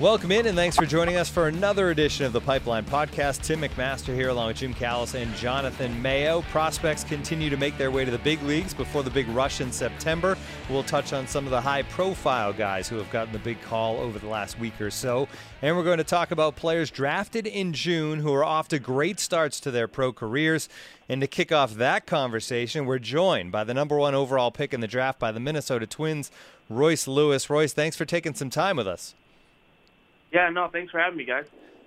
Welcome in and thanks for joining us for another edition of the Pipeline Podcast. Tim McMaster here along with Jim Callis and Jonathan Mayo. Prospects continue to make their way to the big leagues before the big rush in September. We'll touch on some of the high profile guys who have gotten the big call over the last week or so. And we're going to talk about players drafted in June who are off to great starts to their pro careers. And to kick off that conversation, we're joined by the number one overall pick in the draft by the Minnesota Twins, Royce Lewis. Royce, thanks for taking some time with us. Yeah, no, thanks for having me, guys.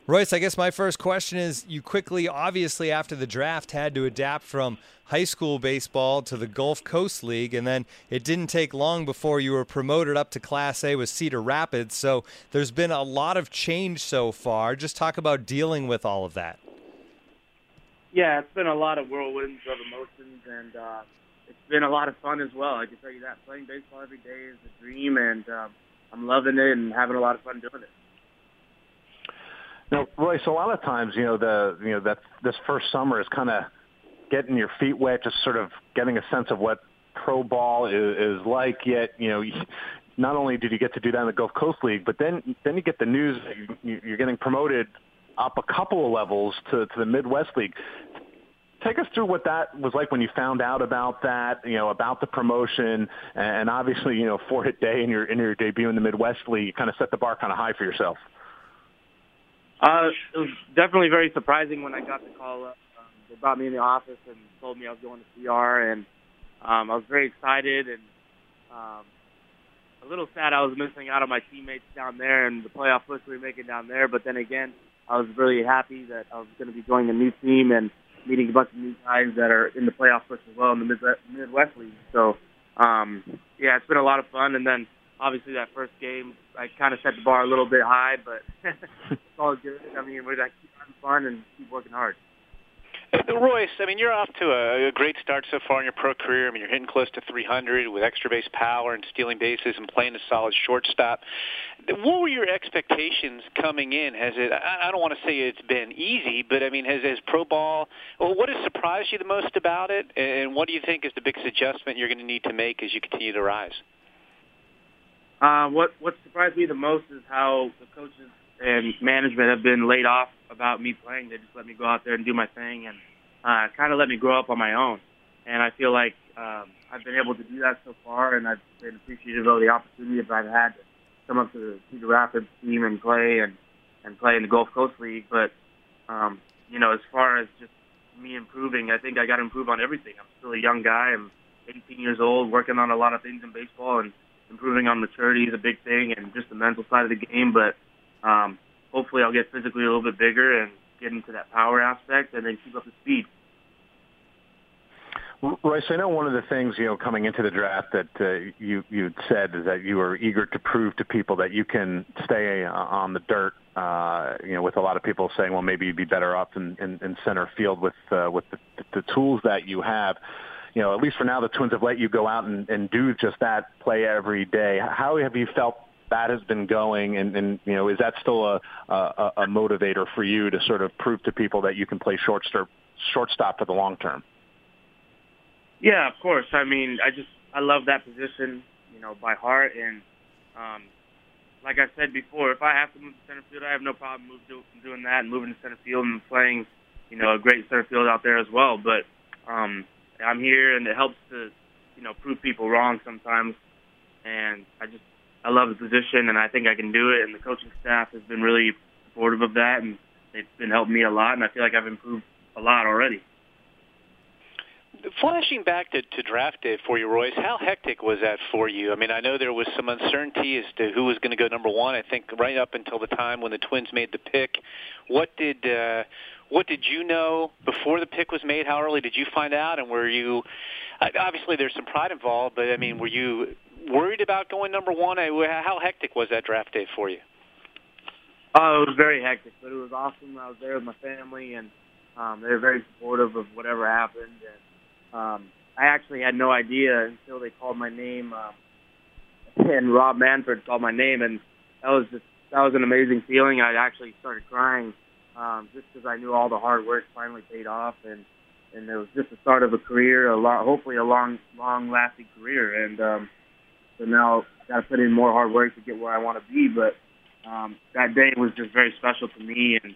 Royce, I guess my first question is you quickly, obviously, after the draft, had to adapt from high school baseball to the Gulf Coast League, and then it didn't take long before you were promoted up to Class A with Cedar Rapids. So there's been a lot of change so far. Just talk about dealing with all of that. Yeah, it's been a lot of whirlwinds of emotions, and uh, it's been a lot of fun as well. I can tell you that. Playing baseball every day is a dream, and um, I'm loving it and having a lot of fun doing it. Now, Royce, a lot of times, you know, the you know that this first summer is kind of getting your feet wet, just sort of getting a sense of what pro ball is, is like. Yet, you know, not only did you get to do that in the Gulf Coast League, but then then you get the news that you, you're getting promoted up a couple of levels to to the Midwest League. Take us through what that was like when you found out about that, you know, about the promotion, and obviously, you know, four hit day in your in your debut in the Midwest League, you kind of set the bar kind of high for yourself. Uh, it was definitely very surprising when I got the call up. Um, they brought me in the office and told me I was going to CR, and um, I was very excited and um, a little sad I was missing out on my teammates down there and the playoff push we were making down there. But then again, I was really happy that I was going to be joining a new team and meeting a bunch of new guys that are in the playoff push as well in the Midwest League. So, um, yeah, it's been a lot of fun. And then obviously that first game, I kind of set the bar a little bit high, but it's all good. I mean, we're to keep having fun and keep working hard. Royce, I mean, you're off to a, a great start so far in your pro career. I mean, you're hitting close to 300 with extra base power and stealing bases and playing a solid shortstop. What were your expectations coming in? Has it? I don't want to say it's been easy, but I mean, has, has pro ball? Well, what has surprised you the most about it, and what do you think is the biggest adjustment you're going to need to make as you continue to rise? Uh, what what surprised me the most is how the coaches and management have been laid off about me playing. They just let me go out there and do my thing, and uh, kind of let me grow up on my own. And I feel like um, I've been able to do that so far, and I've been appreciative of the opportunity that I've had to come up to the Cedar Rapids team and play and and play in the Gulf Coast League. But um, you know, as far as just me improving, I think I got to improve on everything. I'm still a young guy. I'm 18 years old, working on a lot of things in baseball, and improving on maturity is a big thing, and just the mental side of the game. But um, hopefully, I'll get physically a little bit bigger and get into that power aspect, and then keep up the speed. Royce, I know one of the things you know coming into the draft that uh, you you said is that you were eager to prove to people that you can stay on the dirt. Uh, you know, with a lot of people saying, well, maybe you'd be better off in, in, in center field with uh, with the, the tools that you have you know, at least for now, the Twins have let you go out and, and do just that, play every day. How have you felt that has been going, and, and you know, is that still a, a, a motivator for you to sort of prove to people that you can play shortstop, shortstop for the long term? Yeah, of course. I mean, I just I love that position, you know, by heart, and um, like I said before, if I have to move to center field, I have no problem move, do, doing that and moving to center field and playing, you know, a great center field out there as well. But um, I'm here, and it helps to, you know, prove people wrong sometimes. And I just, I love the position, and I think I can do it. And the coaching staff has been really supportive of that, and they've been helping me a lot. And I feel like I've improved a lot already. Flashing back to, to draft day for you, Royce, how hectic was that for you? I mean, I know there was some uncertainty as to who was going to go number one. I think right up until the time when the Twins made the pick. What did uh, what did you know before the pick was made? How early did you find out? And were you obviously there's some pride involved, but I mean, were you worried about going number one? How hectic was that draft day for you? Oh, it was very hectic, but it was awesome. I was there with my family, and um, they were very supportive of whatever happened. And um, I actually had no idea until they called my name, um, and Rob Manfred called my name, and that was just that was an amazing feeling. I actually started crying um, just because I knew all the hard work finally paid off, and and it was just the start of a career, a lot, hopefully a long, long lasting career. And um, so now got to put in more hard work to get where I want to be. But um, that day was just very special to me, and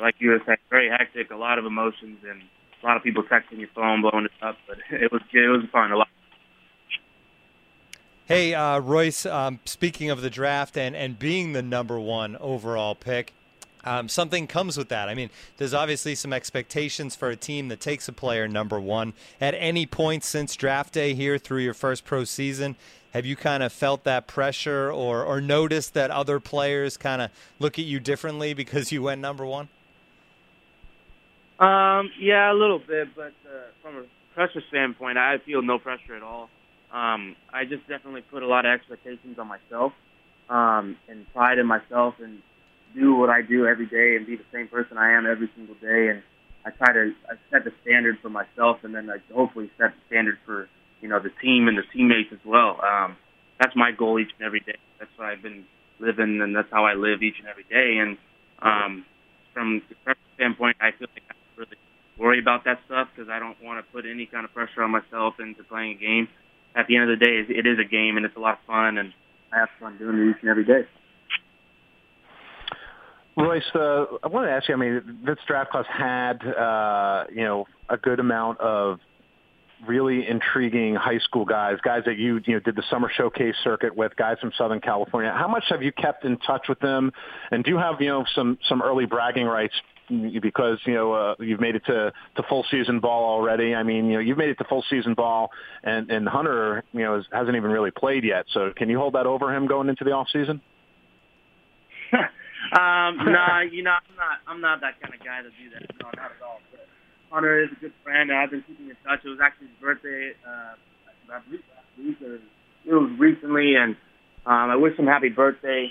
like you were saying, very hectic, a lot of emotions, and a lot of people texting your phone, blowing it up. But it was it was fun. A lot. Hey, uh, Royce. Um, speaking of the draft and and being the number one overall pick. Um, something comes with that. I mean, there's obviously some expectations for a team that takes a player number one. At any point since draft day here through your first pro season, have you kind of felt that pressure or, or noticed that other players kind of look at you differently because you went number one? Um, yeah, a little bit, but uh, from a pressure standpoint, I feel no pressure at all. Um, I just definitely put a lot of expectations on myself um, and pride in myself and do what I do every day and be the same person I am every single day. And I try to I set the standard for myself and then I hopefully set the standard for you know, the team and the teammates as well. Um, that's my goal each and every day. That's what I've been living, and that's how I live each and every day. And um, from the pressure standpoint, I feel like I don't really worry about that stuff because I don't want to put any kind of pressure on myself into playing a game. At the end of the day, it is a game, and it's a lot of fun, and I have fun doing it each and every day. Royce, uh, I want to ask you. I mean, this draft class had, uh, you know, a good amount of really intriguing high school guys, guys that you you know did the summer showcase circuit with, guys from Southern California. How much have you kept in touch with them, and do you have you know some some early bragging rights because you know uh, you've made it to to full season ball already. I mean, you know you've made it to full season ball, and and Hunter you know hasn't even really played yet. So can you hold that over him going into the off season? Um, nah, you know I'm not I'm not that kind of guy to do that. No, not at all. But Hunter is a good friend. I've been keeping in touch. It was actually his birthday. Uh, I believe last week or it was recently, and um, I wish him happy birthday.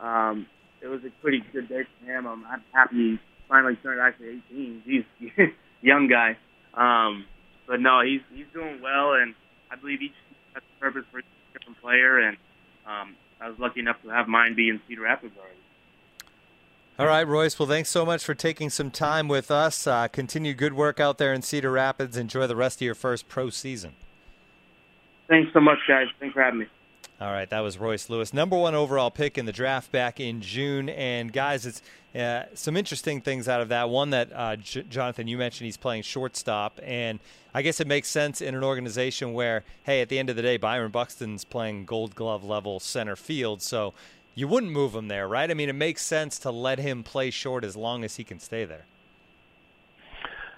Um, it was a pretty good day for him. I'm, I'm happy he finally turned actually 18. He's young guy. Um, but no, he's he's doing well, and I believe each has a purpose for each different player. And um, I was lucky enough to have mine be in Cedar Rapids already. All right, Royce. Well, thanks so much for taking some time with us. Uh, continue good work out there in Cedar Rapids. Enjoy the rest of your first pro season. Thanks so much, guys. Thanks for having me. All right, that was Royce Lewis, number one overall pick in the draft back in June. And guys, it's uh, some interesting things out of that. One that uh, J- Jonathan, you mentioned he's playing shortstop, and I guess it makes sense in an organization where, hey, at the end of the day, Byron Buxton's playing Gold Glove level center field, so you wouldn't move him there, right? I mean, it makes sense to let him play short as long as he can stay there.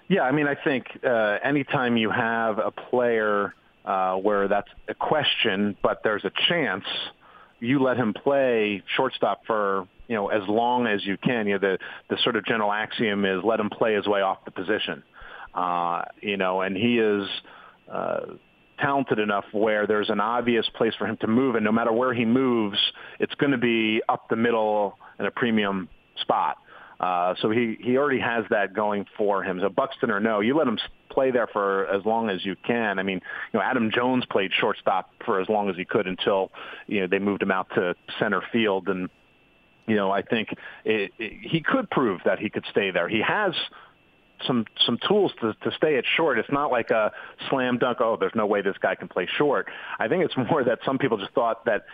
Yeah, I mean, I think uh, anytime you have a player uh, where that's a question, but there's a chance, you let him play shortstop for you know as long as you can. You know, the the sort of general axiom is let him play his way off the position. Uh, you know, and he is. Uh, talented enough where there's an obvious place for him to move, and no matter where he moves, it's going to be up the middle in a premium spot. Uh, so he he already has that going for him. So Buxton or no, you let him play there for as long as you can. I mean, you know, Adam Jones played shortstop for as long as he could until you know they moved him out to center field, and you know I think it, it, he could prove that he could stay there. He has some some tools to to stay at short. It's not like a slam dunk. Oh, there's no way this guy can play short. I think it's more that some people just thought that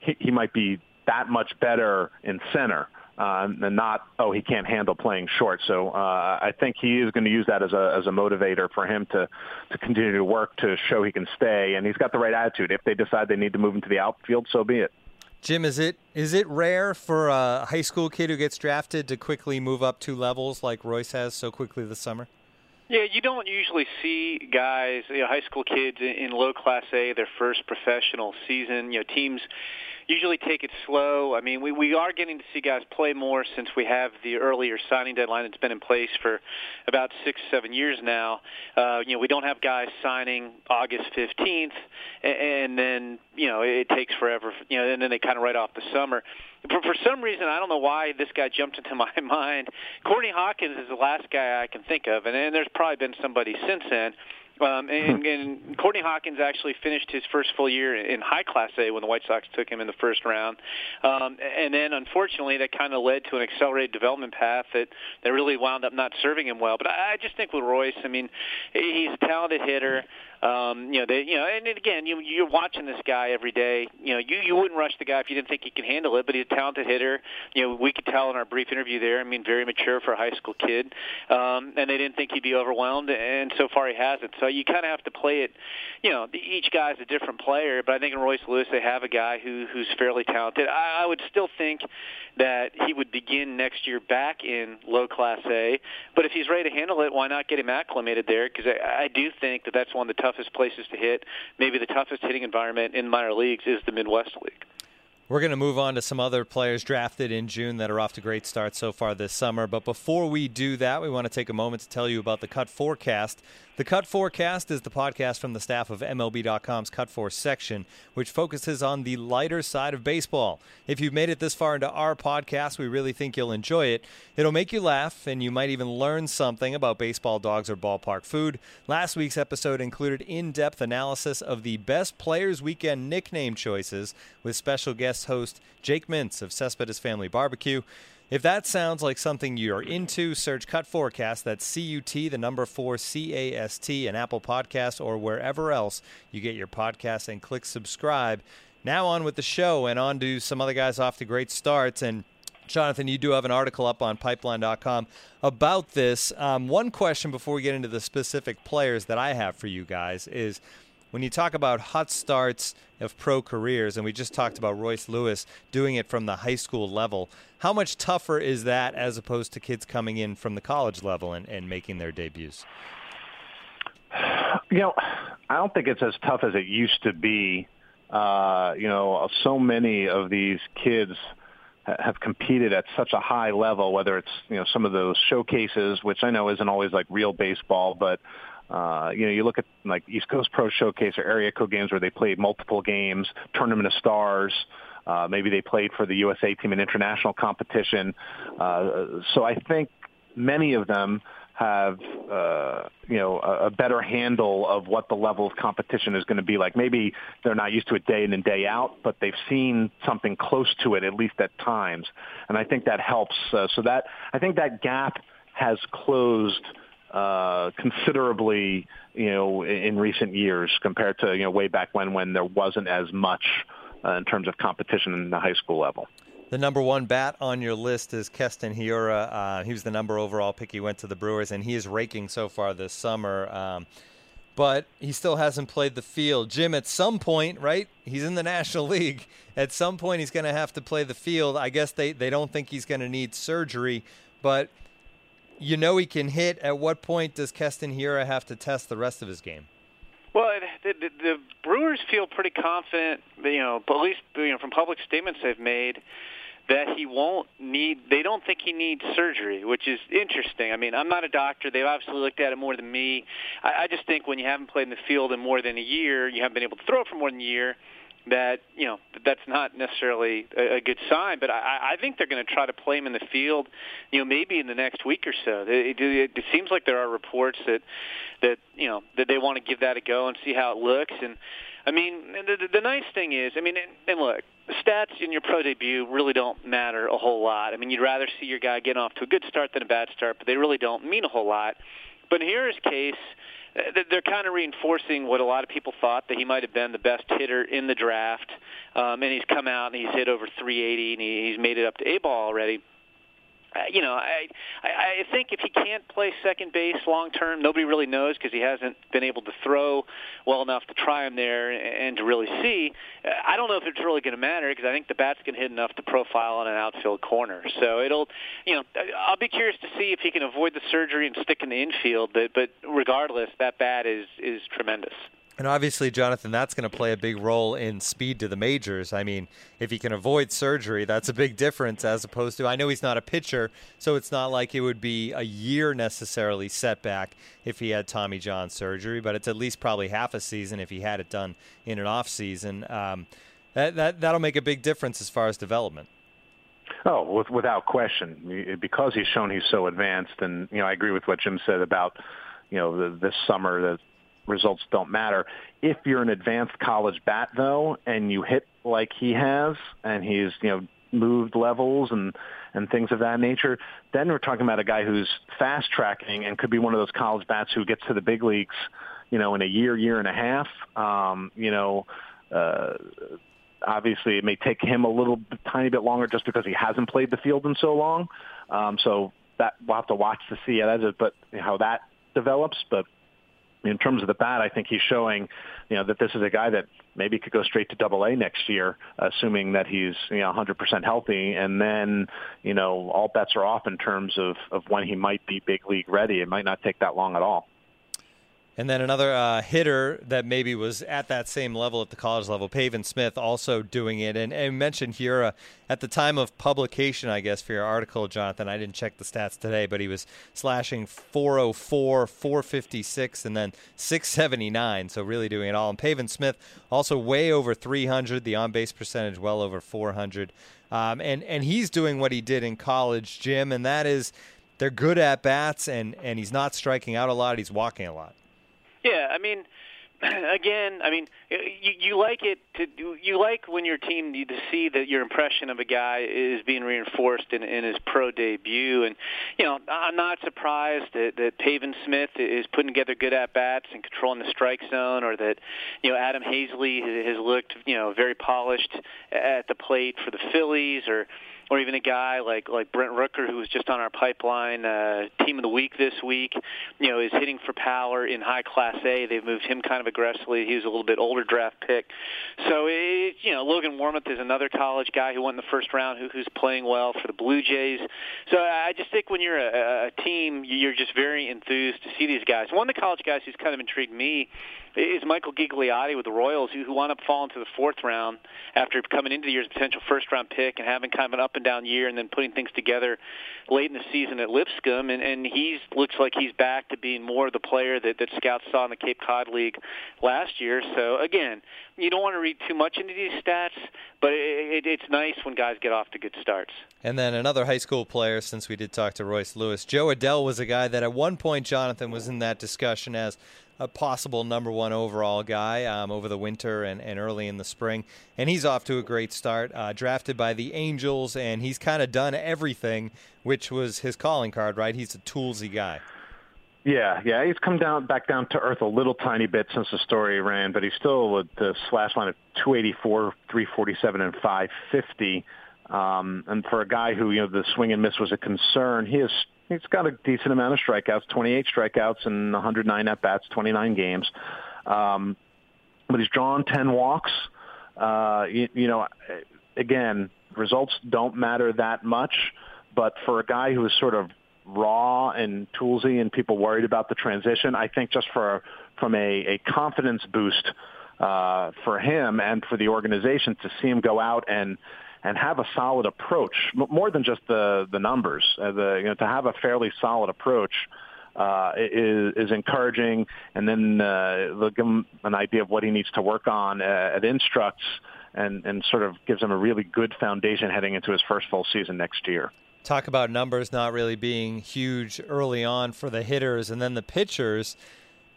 he, he might be that much better in center. Uh, and not, oh, he can't handle playing short. So uh, I think he is going to use that as a as a motivator for him to to continue to work to show he can stay. And he's got the right attitude. If they decide they need to move him to the outfield, so be it. Jim, is it is it rare for a high school kid who gets drafted to quickly move up two levels like Royce has so quickly this summer? Yeah, you don't usually see guys, you know, high school kids in low class A, their first professional season. You know, teams usually take it slow. I mean, we we are getting to see guys play more since we have the earlier signing deadline that's been in place for about six, seven years now. Uh, you know, we don't have guys signing August 15th, and then you know it takes forever. You know, and then they kind of write off the summer. For, for some reason, I don't know why this guy jumped into my mind. Courtney Hawkins is the last guy I can think of, and, and there's probably been somebody since then. Um, and, and Courtney Hawkins actually finished his first full year in high Class A when the White Sox took him in the first round. Um, and then, unfortunately, that kind of led to an accelerated development path that, that really wound up not serving him well. But I, I just think with Royce, I mean, he's a talented hitter. Um, you know, they, you know, and again, you, you're watching this guy every day. You know, you you wouldn't rush the guy if you didn't think he can handle it. But he's a talented hitter. You know, we could tell in our brief interview there. I mean, very mature for a high school kid. Um, and they didn't think he'd be overwhelmed, and so far he hasn't. So you kind of have to play it. You know, each guy's a different player. But I think in Royce Lewis they have a guy who who's fairly talented. I, I would still think that he would begin next year back in low Class A. But if he's ready to handle it, why not get him acclimated there? Because I, I do think that that's one of the toughest places to hit. Maybe the toughest hitting environment in minor leagues is the Midwest League. We're going to move on to some other players drafted in June that are off to great starts so far this summer. But before we do that, we want to take a moment to tell you about the Cut4cast. The Cut4cast is the podcast from the staff of MLB.com's Cut4 section, which focuses on the lighter side of baseball. If you've made it this far into our podcast, we really think you'll enjoy it. It'll make you laugh, and you might even learn something about baseball dogs or ballpark food. Last week's episode included in depth analysis of the best Players Weekend nickname choices with special guest host Jake Mintz of Cespedes Family Barbecue. If that sounds like something you're into, search Cut4cast. That's C U T, the number four C A S T, an Apple Podcast or wherever else you get your podcasts, and click subscribe. Now on with the show and on to some other guys off to great starts. And Jonathan, you do have an article up on pipeline.com about this. Um, one question before we get into the specific players that I have for you guys is when you talk about hot starts of pro careers, and we just talked about Royce Lewis doing it from the high school level, how much tougher is that as opposed to kids coming in from the college level and, and making their debuts? You know, I don't think it's as tough as it used to be. Uh, you know, so many of these kids have competed at such a high level, whether it's, you know, some of those showcases, which I know isn't always like real baseball, but uh, you know, you look at like East Coast Pro Showcase or area code games where they played multiple games, Tournament of Stars. Uh, maybe they played for the USA team in international competition. Uh, so I think many of them have uh, you know a, a better handle of what the level of competition is going to be like. Maybe they're not used to it day in and day out, but they've seen something close to it at least at times, and I think that helps. Uh, so that I think that gap has closed uh, considerably, you know, in recent years compared to you know way back when when there wasn't as much uh, in terms of competition in the high school level. The number one bat on your list is Keston Hiura. Uh, he was the number overall pick. He went to the Brewers, and he is raking so far this summer. Um, but he still hasn't played the field. Jim, at some point, right? He's in the National League. At some point, he's going to have to play the field. I guess they, they don't think he's going to need surgery, but you know he can hit. At what point does Keston Hiura have to test the rest of his game? Well, the, the, the Brewers feel pretty confident, you know, at least you know from public statements they've made that he won't need. They don't think he needs surgery, which is interesting. I mean, I'm not a doctor. They've obviously looked at it more than me. I, I just think when you haven't played in the field in more than a year, you haven't been able to throw for more than a year that you know that's not necessarily a, a good sign. But I, I think they're going to try to play him in the field, you know, maybe in the next week or so. It, it, it seems like there are reports that that you know that they want to give that a go and see how it looks. And I mean, the, the, nice thing is, I mean, and, and look, stats in your pro debut really don't matter a whole lot. I mean, you'd rather see your guy get off to a good start than a bad start, but they really don't mean a whole lot. But in Hiura's case they're kind of reinforcing what a lot of people thought that he might have been the best hitter in the draft, um, and he's come out and he's hit over 380 and he, he's made it up to A ball already. Uh, you know, I, I think if he can't play second base long term, nobody really knows because he hasn't been able to throw well enough to try him there and to really see. Uh, I don't know if it's really going to matter because I think the bat's can hit enough to profile on an outfield corner. So it'll, you know, I'll be curious to see if he can avoid the surgery and stick in the infield. But but regardless, that bat is is tremendous. And obviously, Jonathan, that's going to play a big role in speed to the majors. I mean, if he can avoid surgery, that's a big difference as opposed to, I know he's not a pitcher, so it's not like it would be a year necessarily setback if he had Tommy John surgery, but it's at least probably half a season if he had it done in an off season. Um, that, that, that'll make a big difference as far as development. Oh, with, without question, because he's shown he's so advanced, and you know, I agree with what Jim said about you know the, this summer the results don't matter. If you're an advanced college bat though, and you hit like he has, and he's you know moved levels and and things of that nature, then we're talking about a guy who's fast tracking and could be one of those college bats who gets to the big leagues, you know, in a year, year and a half. Um, you know, uh, obviously it may take him a little tiny bit longer just because he hasn't played the field in so long. Um, so that we'll have to watch to see it, but how that develops. But in terms of the bat, I think he's showing, you know, that this is a guy that maybe could go straight to Double A next year, assuming that he's you know 100% healthy, and then you know all bets are off in terms of of when he might be big league ready. It might not take that long at all. And then another uh, hitter that maybe was at that same level at the college level, Pavin Smith, also doing it. And, and mentioned here uh, at the time of publication, I guess, for your article, Jonathan, I didn't check the stats today, but he was slashing 404, 456, and then 679. So really doing it all. And Pavin Smith also way over 300, the on base percentage well over 400. Um, and, and he's doing what he did in college, Jim, and that is they're good at bats, and, and he's not striking out a lot, he's walking a lot. Yeah, I mean, again, I mean, you, you like it to you like when your team to see that your impression of a guy is being reinforced in, in his pro debut, and you know, I'm not surprised that, that Pavin Smith is putting together good at bats and controlling the strike zone, or that you know Adam Haseley has looked you know very polished at the plate for the Phillies, or or even a guy like like Brent Rooker, who was just on our pipeline uh, team of the week this week, you know, is hitting for power in high class A. They've moved him kind of aggressively. He was a little bit older draft pick, so it, you know, Logan Warmoth is another college guy who in the first round, who, who's playing well for the Blue Jays. So I just think when you're a, a team, you're just very enthused to see these guys. One of the college guys who's kind of intrigued me is Michael Gigliotti with the Royals, who, who wound up falling to the fourth round after coming into the year a potential first round pick and having kind of an up and down year, and then putting things together late in the season at Lipscomb, and, and he looks like he's back to being more of the player that, that scouts saw in the Cape Cod League last year. So again, you don't want to read too much into these stats, but it, it, it's nice when guys get off to good starts. And then another high school player, since we did talk to Royce Lewis, Jo Adell was a guy that at one point Jonathan was in that discussion as a possible number one overall guy um, over the winter and, and early in the spring. And he's off to a great start. Uh, drafted by the Angels, and he's kind of done everything, which was his calling card, right? He's a toolsy guy. Yeah, yeah, he's come down back down to earth a little tiny bit since the story ran, but he's still with the slash line of 284, 347, and 550. Um, and for a guy who, you know, the swing and miss was a concern, he has he's got a decent amount of strikeouts, 28 strikeouts and 109 at bats, 29 games. Um, but he's drawn 10 walks. Uh, you, you know, again, results don't matter that much, but for a guy who is sort of raw and toolsy and people worried about the transition, I think just for from a, a confidence boost uh, for him and for the organization to see him go out and and have a solid approach, more than just the the numbers. Uh, the, you know, to have a fairly solid approach uh, is, is encouraging, and then uh, they'll give him an idea of what he needs to work on at, at Instructs, and and sort of gives him a really good foundation heading into his first full season next year. Talk about numbers not really being huge early on for the hitters, and then the pitchers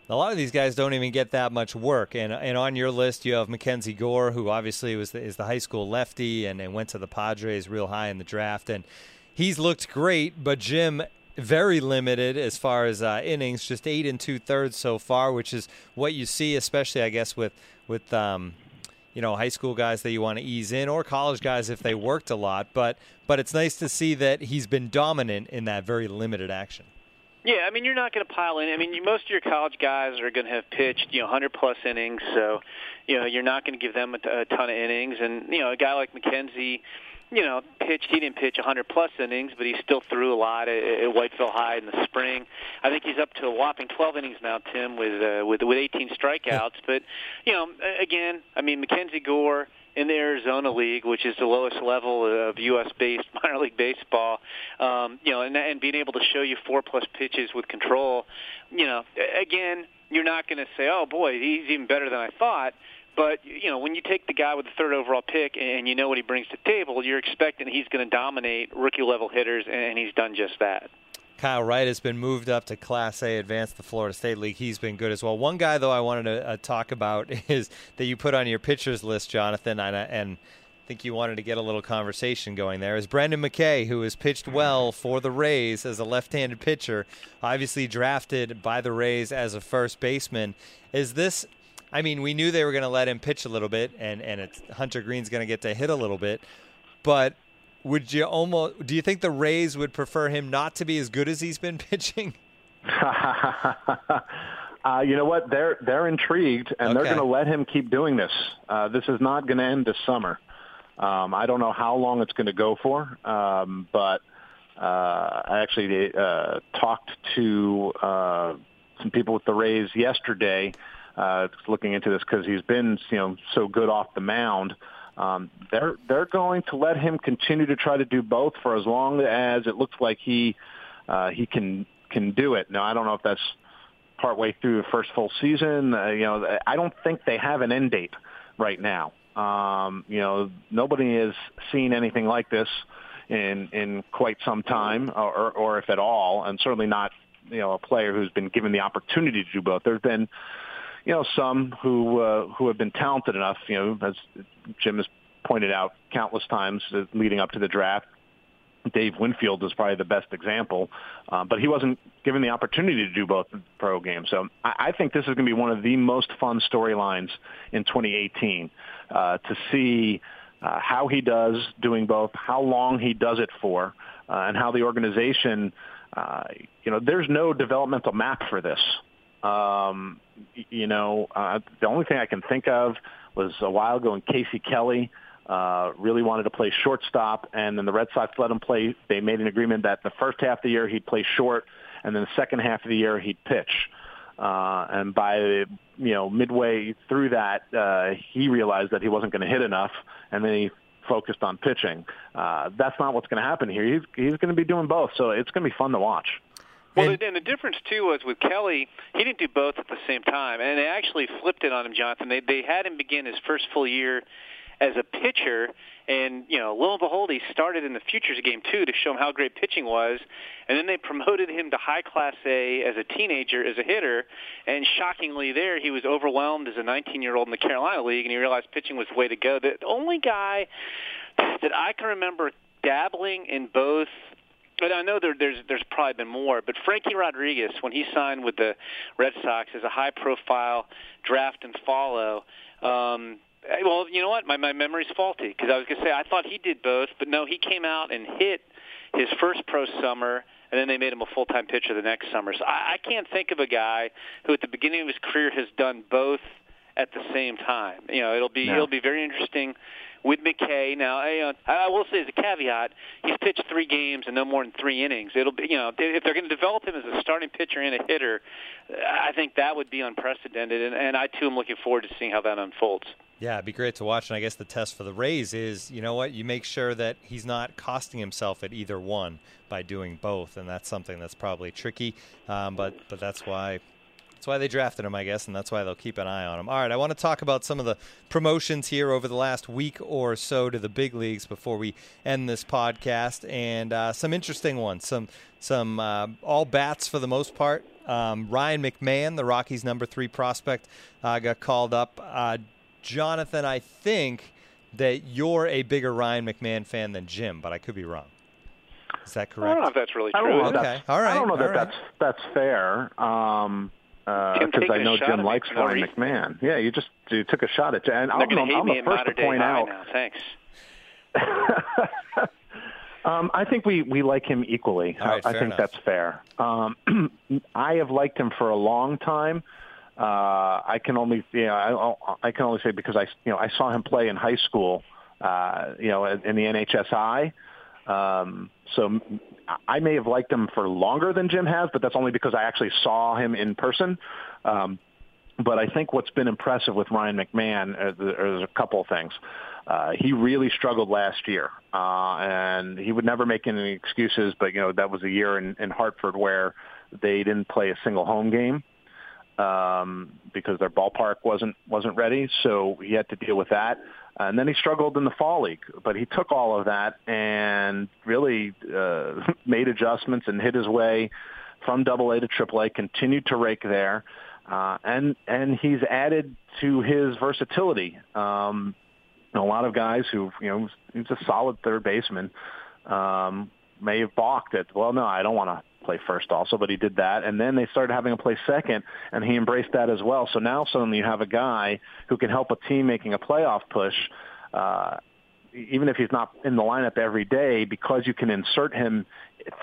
a lot of these guys don't even get that much work. And and on your list, you have MacKenzie Gore, who obviously was the, is the high school lefty and, and went to the Padres real high in the draft, and he's looked great. But Jim, very limited as far as uh, innings, just eight and two thirds so far, which is what you see, especially I guess with with um, you know high school guys that you want to ease in, or college guys if they worked a lot. But but it's nice to see that he's been dominant in that very limited action. Yeah, I mean you're not going to pile in. I mean most of your college guys are going to have pitched you know 100 plus innings, so you know you're not going to give them a, a ton of innings. And you know a guy like MacKenzie, you know, pitched. He didn't pitch 100 plus innings, but he still threw a lot at, at Whiteville High in the spring. I think he's up to a whopping 12 innings now, Tim, with uh, with with 18 strikeouts. But you know, again, I mean, MacKenzie Gore in the Arizona League, which is the lowest level of U.S.-based minor league baseball, um, you know, and, and being able to show you four plus pitches with control, you know, again, you're not going to say, oh boy, he's even better than I thought. But you know, when you take the guy with the third overall pick and you know what he brings to the table, you're expecting he's going to dominate rookie level hitters, and he's done just that. Kyle Wright has been moved up to Class A, advanced the Florida State League. He's been good as well. One guy, though, I wanted to uh, talk about is that you put on your pitchers list, Jonathan, and, and I think you wanted to get a little conversation going there. Is Brendan McKay, who has pitched well for the Rays as a left-handed pitcher, obviously drafted by the Rays as a first baseman. Is this? I mean, we knew they were going to let him pitch a little bit, and and Hunter Greene's going to get to hit a little bit, but would you almost do you think the Rays would prefer him not to be as good as he's been pitching? uh, you know what? They're they're intrigued, and okay. they're going to let him keep doing this. Uh, this is not going to end this summer. Um, I don't know how long it's going to go for, um, but uh, I actually uh, talked to uh, some people with the Rays yesterday, uh, looking into this because he's been you know so good off the mound. Um, they're they're going to let him continue to try to do both for as long as it looks like he uh, he can can do it. Now I don't know if that's partway through the first full season. Uh, you know, I don't think they have an end date right now. Um, you know, nobody has seen anything like this in in quite some time, or, or if at all, and certainly not you know a player who's been given the opportunity to do both. There's been you know, some who uh, who have been talented enough, you know, as Jim has pointed out countless times uh, leading up to the draft. Dave Winfield is probably the best example, uh, but he wasn't given the opportunity to do both pro games. So I, I think this is going to be one of the most fun storylines in 2018 uh, to see uh, how he does doing both, how long he does it for, uh, and how the organization. Uh, you know, there's no developmental map for this. Um, you know, uh, the only thing I can think of was a while ago when Casey Kelly uh, really wanted to play shortstop, and then the Red Sox let him play. They made an agreement that the first half of the year he'd play short, and then the second half of the year he'd pitch. Uh, and by you know midway through that, uh, he realized that he wasn't going to hit enough, and then he focused on pitching. Uh, that's not what's going to happen here. He's he's going to be doing both, so it's going to be fun to watch. Well, and, and the difference too was with Kelly, he didn't do both at the same time, and they actually flipped it on him, Jonathan. They they had him begin his first full year as a pitcher, and you know, lo and behold, he started in the futures game too to show him how great pitching was, and then they promoted him to high class A as a teenager as a hitter, and shockingly, there he was overwhelmed as a 19-year-old in the Carolina League, and he realized pitching was the way to go. The only guy that I can remember dabbling in both but I know there, there's there's probably been more, but Frankie Rodriguez, when he signed with the Red Sox as a high-profile draft and follow, um, well, you know what? My my memory's faulty because I was going to say I thought he did both, but no, he came out and hit his first pro summer, and then they made him a full-time pitcher the next summer. So I, I can't think of a guy who, at the beginning of his career, has done both at the same time. You know, it'll be no. it'll be very interesting with McKay. Now, I, uh, I will say as a caveat, he's pitched three games and no more than three innings. It'll be, you know, if they're going to develop him as a starting pitcher and a hitter, I think that would be unprecedented. And, and I too am looking forward to seeing how that unfolds. Yeah, it'd be great to watch. And I guess the test for the Rays is, you know what, you make sure that he's not costing himself at either one by doing both, and that's something that's probably tricky. Um, but but that's why that's why they drafted him, I guess, and that's why they'll keep an eye on him. All right, I want to talk about some of the promotions here over the last week or so to the big leagues before we end this podcast, and uh, some interesting ones. Some some uh, all bats for the most part. Um, Ryan McMahon, the Rockies' number three prospect, uh, got called up. Uh, Jonathan, I think that you're a bigger Ryan McMahon fan than Jim, but I could be wrong. Is that correct? I don't know if that's really true. okay, all right. I don't know that right. that's that's fair. Um, because uh, I know Jim likes Ryan no McMahon. Yeah, you just you took a shot at and I'm, I'm, I'm the first to point out. Now. Thanks. um, I think we we like him equally. Right, I think enough. that's fair. Um, I have liked him for a long time. Uh, I can only yeah I, I can only say because I you know I saw him play in high school uh, you know, in the NHSI. Um, so I may have liked him for longer than Jim has, but that's only because I actually saw him in person. Um, but I think what's been impressive with Ryan McMahon is, is a couple of things. Uh, he really struggled last year, uh, and he would never make any excuses. But you know that was a year in, in Hartford where they didn't play a single home game um, because their ballpark wasn't wasn't ready. So he had to deal with that. And then he struggled in the fall league, but he took all of that and really uh, made adjustments and hit his way from Double A to Triple A. Continued to rake there, uh, and and he's added to his versatility. Um, a lot of guys who, you know, he's a solid third baseman, um, may have balked at, well, no, I don't want to play first also, but he did that. And then they started having him play second, and he embraced that as well. So now suddenly you have a guy who can help a team making a playoff push, uh, even if he's not in the lineup every day, because you can insert him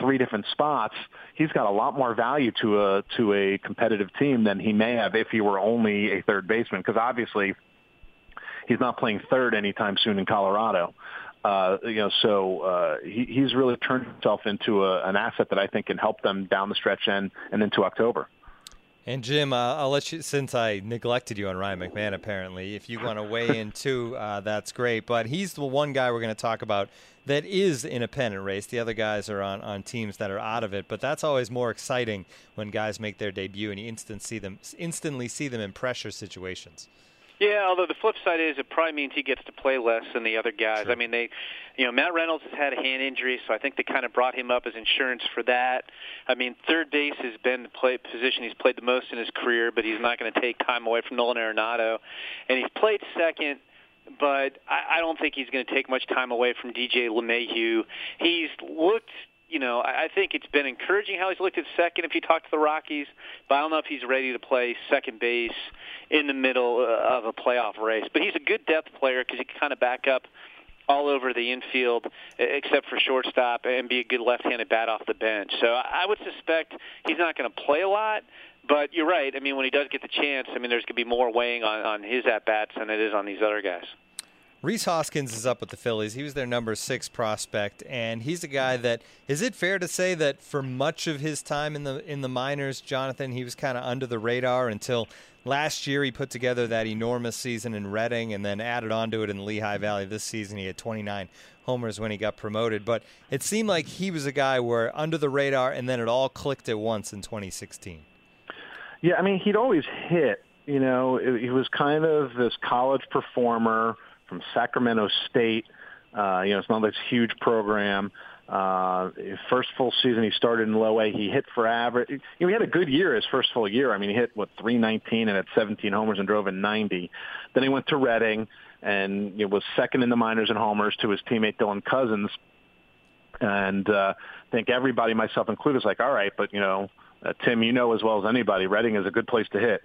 three different spots, he's got a lot more value to a to a competitive team than he may have if he were only a third baseman. Because obviously, he's not playing third anytime soon in Colorado. Uh, you know, so uh, he, he's really turned himself into a, an asset that I think can help them down the stretch and and into October. And Jim, uh, I'll let you since I neglected you on Ryan McMahon. Apparently, if you want to weigh in too, uh, that's great. But he's the one guy we're going to talk about that is in a pennant race. The other guys are on, on teams that are out of it. But that's always more exciting when guys make their debut and you instant see them instantly see them in pressure situations. Yeah, although the flip side is it probably means he gets to play less than the other guys. Sure. I mean, they, you know, Matt Reynolds has had a hand injury, so I think they kind of brought him up as insurance for that. I mean, third base has been the play position he's played the most in his career, but he's not going to take time away from Nolan Arenado, and he's played second but I, I don't think he's going to take much time away from DJ LeMahieu. He's looked you know, I think it's been encouraging how he's looked at second if you talk to the Rockies, but I don't know if he's ready to play second base in the middle uh, of a playoff race. But he's a good depth player because he can kind of back up all over the infield except for shortstop and be a good left-handed bat off the bench. So I would suspect he's not going to play a lot, but you're right. I mean, when he does get the chance, I mean, there's going to be more weighing on, on his at-bats than it is on these other guys. Rhys Hoskins is up with the Phillies. He was their number six prospect, and he's a guy that is it fair to say that for much of his time in the in the minors, Jonathan, he was kind of under the radar until last year he put together that enormous season in Reading and then added on to it in Lehigh Valley. This season he had 29 homers when he got promoted, but it seemed like he was a guy where under the radar and then it all clicked at once in 2016. Yeah, I mean he'd always hit. You know, he was kind of this college performer from Sacramento State. Uh, you know, it's not this huge program. Uh, first full season he started in low A. He hit for average. You know, he had a good year his first full year. I mean, he hit what 319 and had 17 homers and drove in 90. Then he went to Reading and you know, was second in the minors in homers to his teammate Dylan Cozens. And uh, I think everybody, myself included, is like, all right, but you know, uh, Tim, you know as well as anybody, Reading is a good place to hit.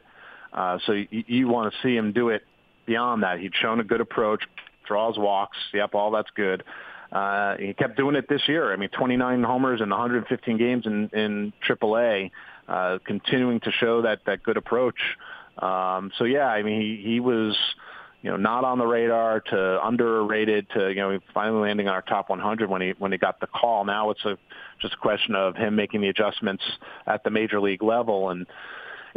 Uh, so you, you want to see him do it beyond that. He'd shown a good approach, draws walks. Yep, all that's good. Uh, he kept doing it this year. I mean, 29 homers in 115 games in, in AAA, uh, continuing to show that, that good approach. Um, so yeah, I mean, he, he was, you know, not on the radar to underrated to, you know, finally landing on our top 100 when he, when he got the call. Now it's a, just a question of him making the adjustments at the major league level. And,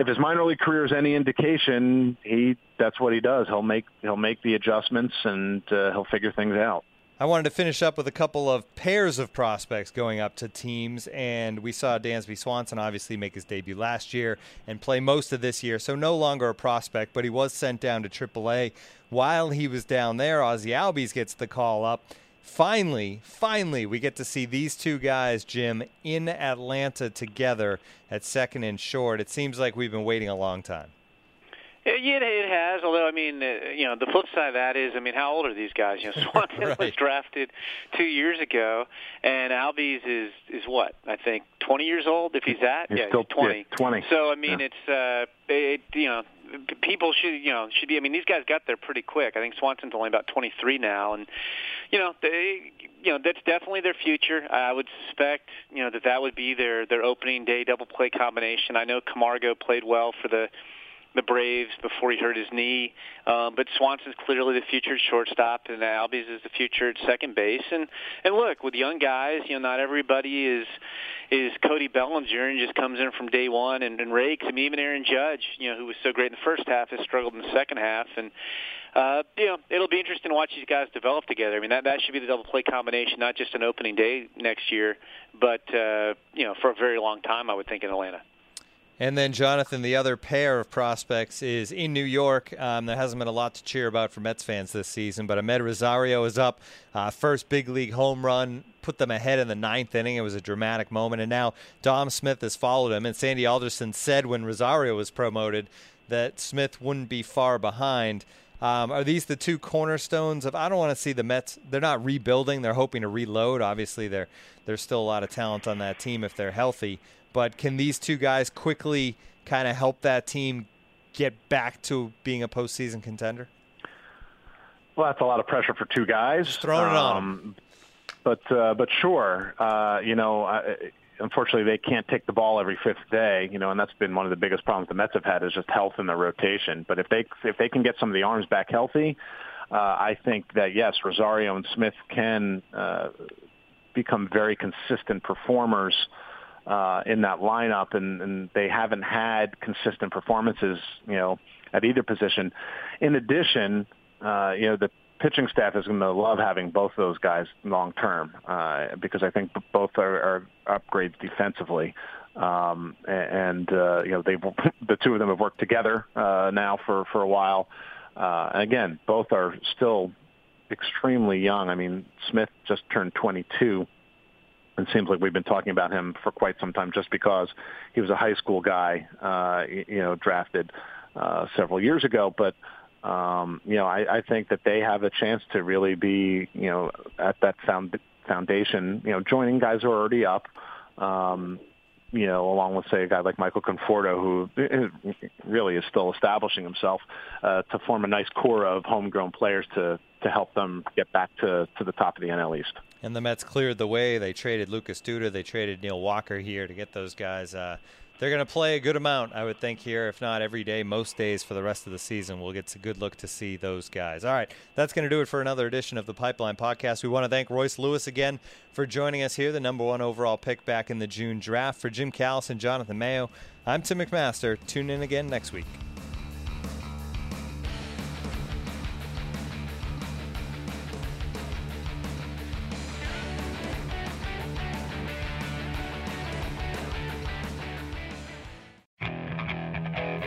if his minor league career is any indication, he that's what he does. He'll make he'll make the adjustments and uh, he'll figure things out. I wanted to finish up with a couple of pairs of prospects going up to teams, and we saw Dansby Swanson obviously make his debut last year and play most of this year, so no longer a prospect, but he was sent down to AAA. While he was down there, Ozzie Albies gets the call up finally, finally, we get to see these two guys, Jim, in Atlanta together at second and short. It seems like we've been waiting a long time. Yeah, it has. Although, I mean, uh, you know, the flip side of that is, I mean, how old are these guys? You know, Swanson right. was drafted two years ago, and Albies is is what I think twenty years old. If he's that, he's yeah, still, he's twenty. Yeah, twenty. So, I mean, yeah. it's uh, it, you know, people should you know should be. I mean, these guys got there pretty quick. I think Swanson's only about 23 now, and you know they you know that's definitely their future. I would suspect you know that that would be their their opening day double play combination. I know Camargo played well for the the Braves before he hurt his knee. Um, but Swanson's clearly the future shortstop, and Albies is the future at second base. And and look, with young guys, you know, not everybody is is Cody Bellinger and just comes in from day one and, and rakes. I mean, even Aaron Judge, you know, who was so great in the first half, has struggled in the second half. And uh, you know, it'll be interesting to watch these guys develop together. I mean, that that should be the double play combination, not just an opening day next year, but uh, you know, for a very long time, I would think in Atlanta. And then, Jonathan, the other pair of prospects is in New York. Um, there hasn't been a lot to cheer about for Mets fans this season, but Amed Rosario is up. Uh, first big league home run, put them ahead in the ninth inning. It was a dramatic moment. And now Dom Smith has followed him. And Sandy Alderson said when Rosario was promoted that Smith wouldn't be far behind. Um, are these the two cornerstones of? I don't want to see the Mets. They're not rebuilding. They're hoping to reload. Obviously, there there's still a lot of talent on that team if they're healthy. But can these two guys quickly kind of help that team get back to being a postseason contender? Well, that's a lot of pressure for two guys. Just throwing it on um, But uh, but sure, uh, you know, uh, unfortunately they can't take the ball every fifth day, you know, and that's been one of the biggest problems the Mets have had is just health in the rotation. But if they if they can get some of the arms back healthy, uh, I think that yes, Rosario and Smith can uh, become very consistent performers uh, in that lineup, and, and they haven't had consistent performances, you know, at either position. In addition, uh, you know, the pitching staff is going to love having both of those guys long term uh, because I think both are, are upgrades defensively. Um, and uh, you know they the two of them have worked together uh, now for for a while. Uh, and again, both are still extremely young. I mean, Smith just turned 22 it seems like we've been talking about him for quite some time just because he was a high school guy, uh, you know, drafted uh, several years ago. But, um, you know, I, I think that they have a chance to really be, you know, at that found, foundation, you know, joining guys who are already up. Um, you know, along with say a guy like Michael Conforto, who really is still establishing himself, uh, to form a nice core of homegrown players to to help them get back to to the top of the NL East and the Mets cleared the way. They traded Lucas Duda, they traded Neil Walker here to get those guys. Uh, they're going to play a good amount, I would think, here, if not every day, most days for the rest of the season. We'll get a good look to see those guys. All right, that's going to do it for another edition of the Pipeline Podcast. We want to thank Royce Lewis again for joining us here, the number one overall pick back in the June draft. For Jim Callis and Jonathan Mayo, I'm Tim McMaster. Tune in again next week.